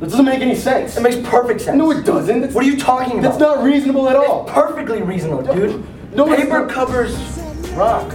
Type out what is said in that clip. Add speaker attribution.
Speaker 1: This doesn't make any sense.
Speaker 2: It makes perfect sense.
Speaker 1: No, it doesn't. It's,
Speaker 2: What are you talking about?
Speaker 1: That's not reasonable at all.
Speaker 2: Perfectly reasonable, dude.
Speaker 1: No,
Speaker 2: Paper covers rock.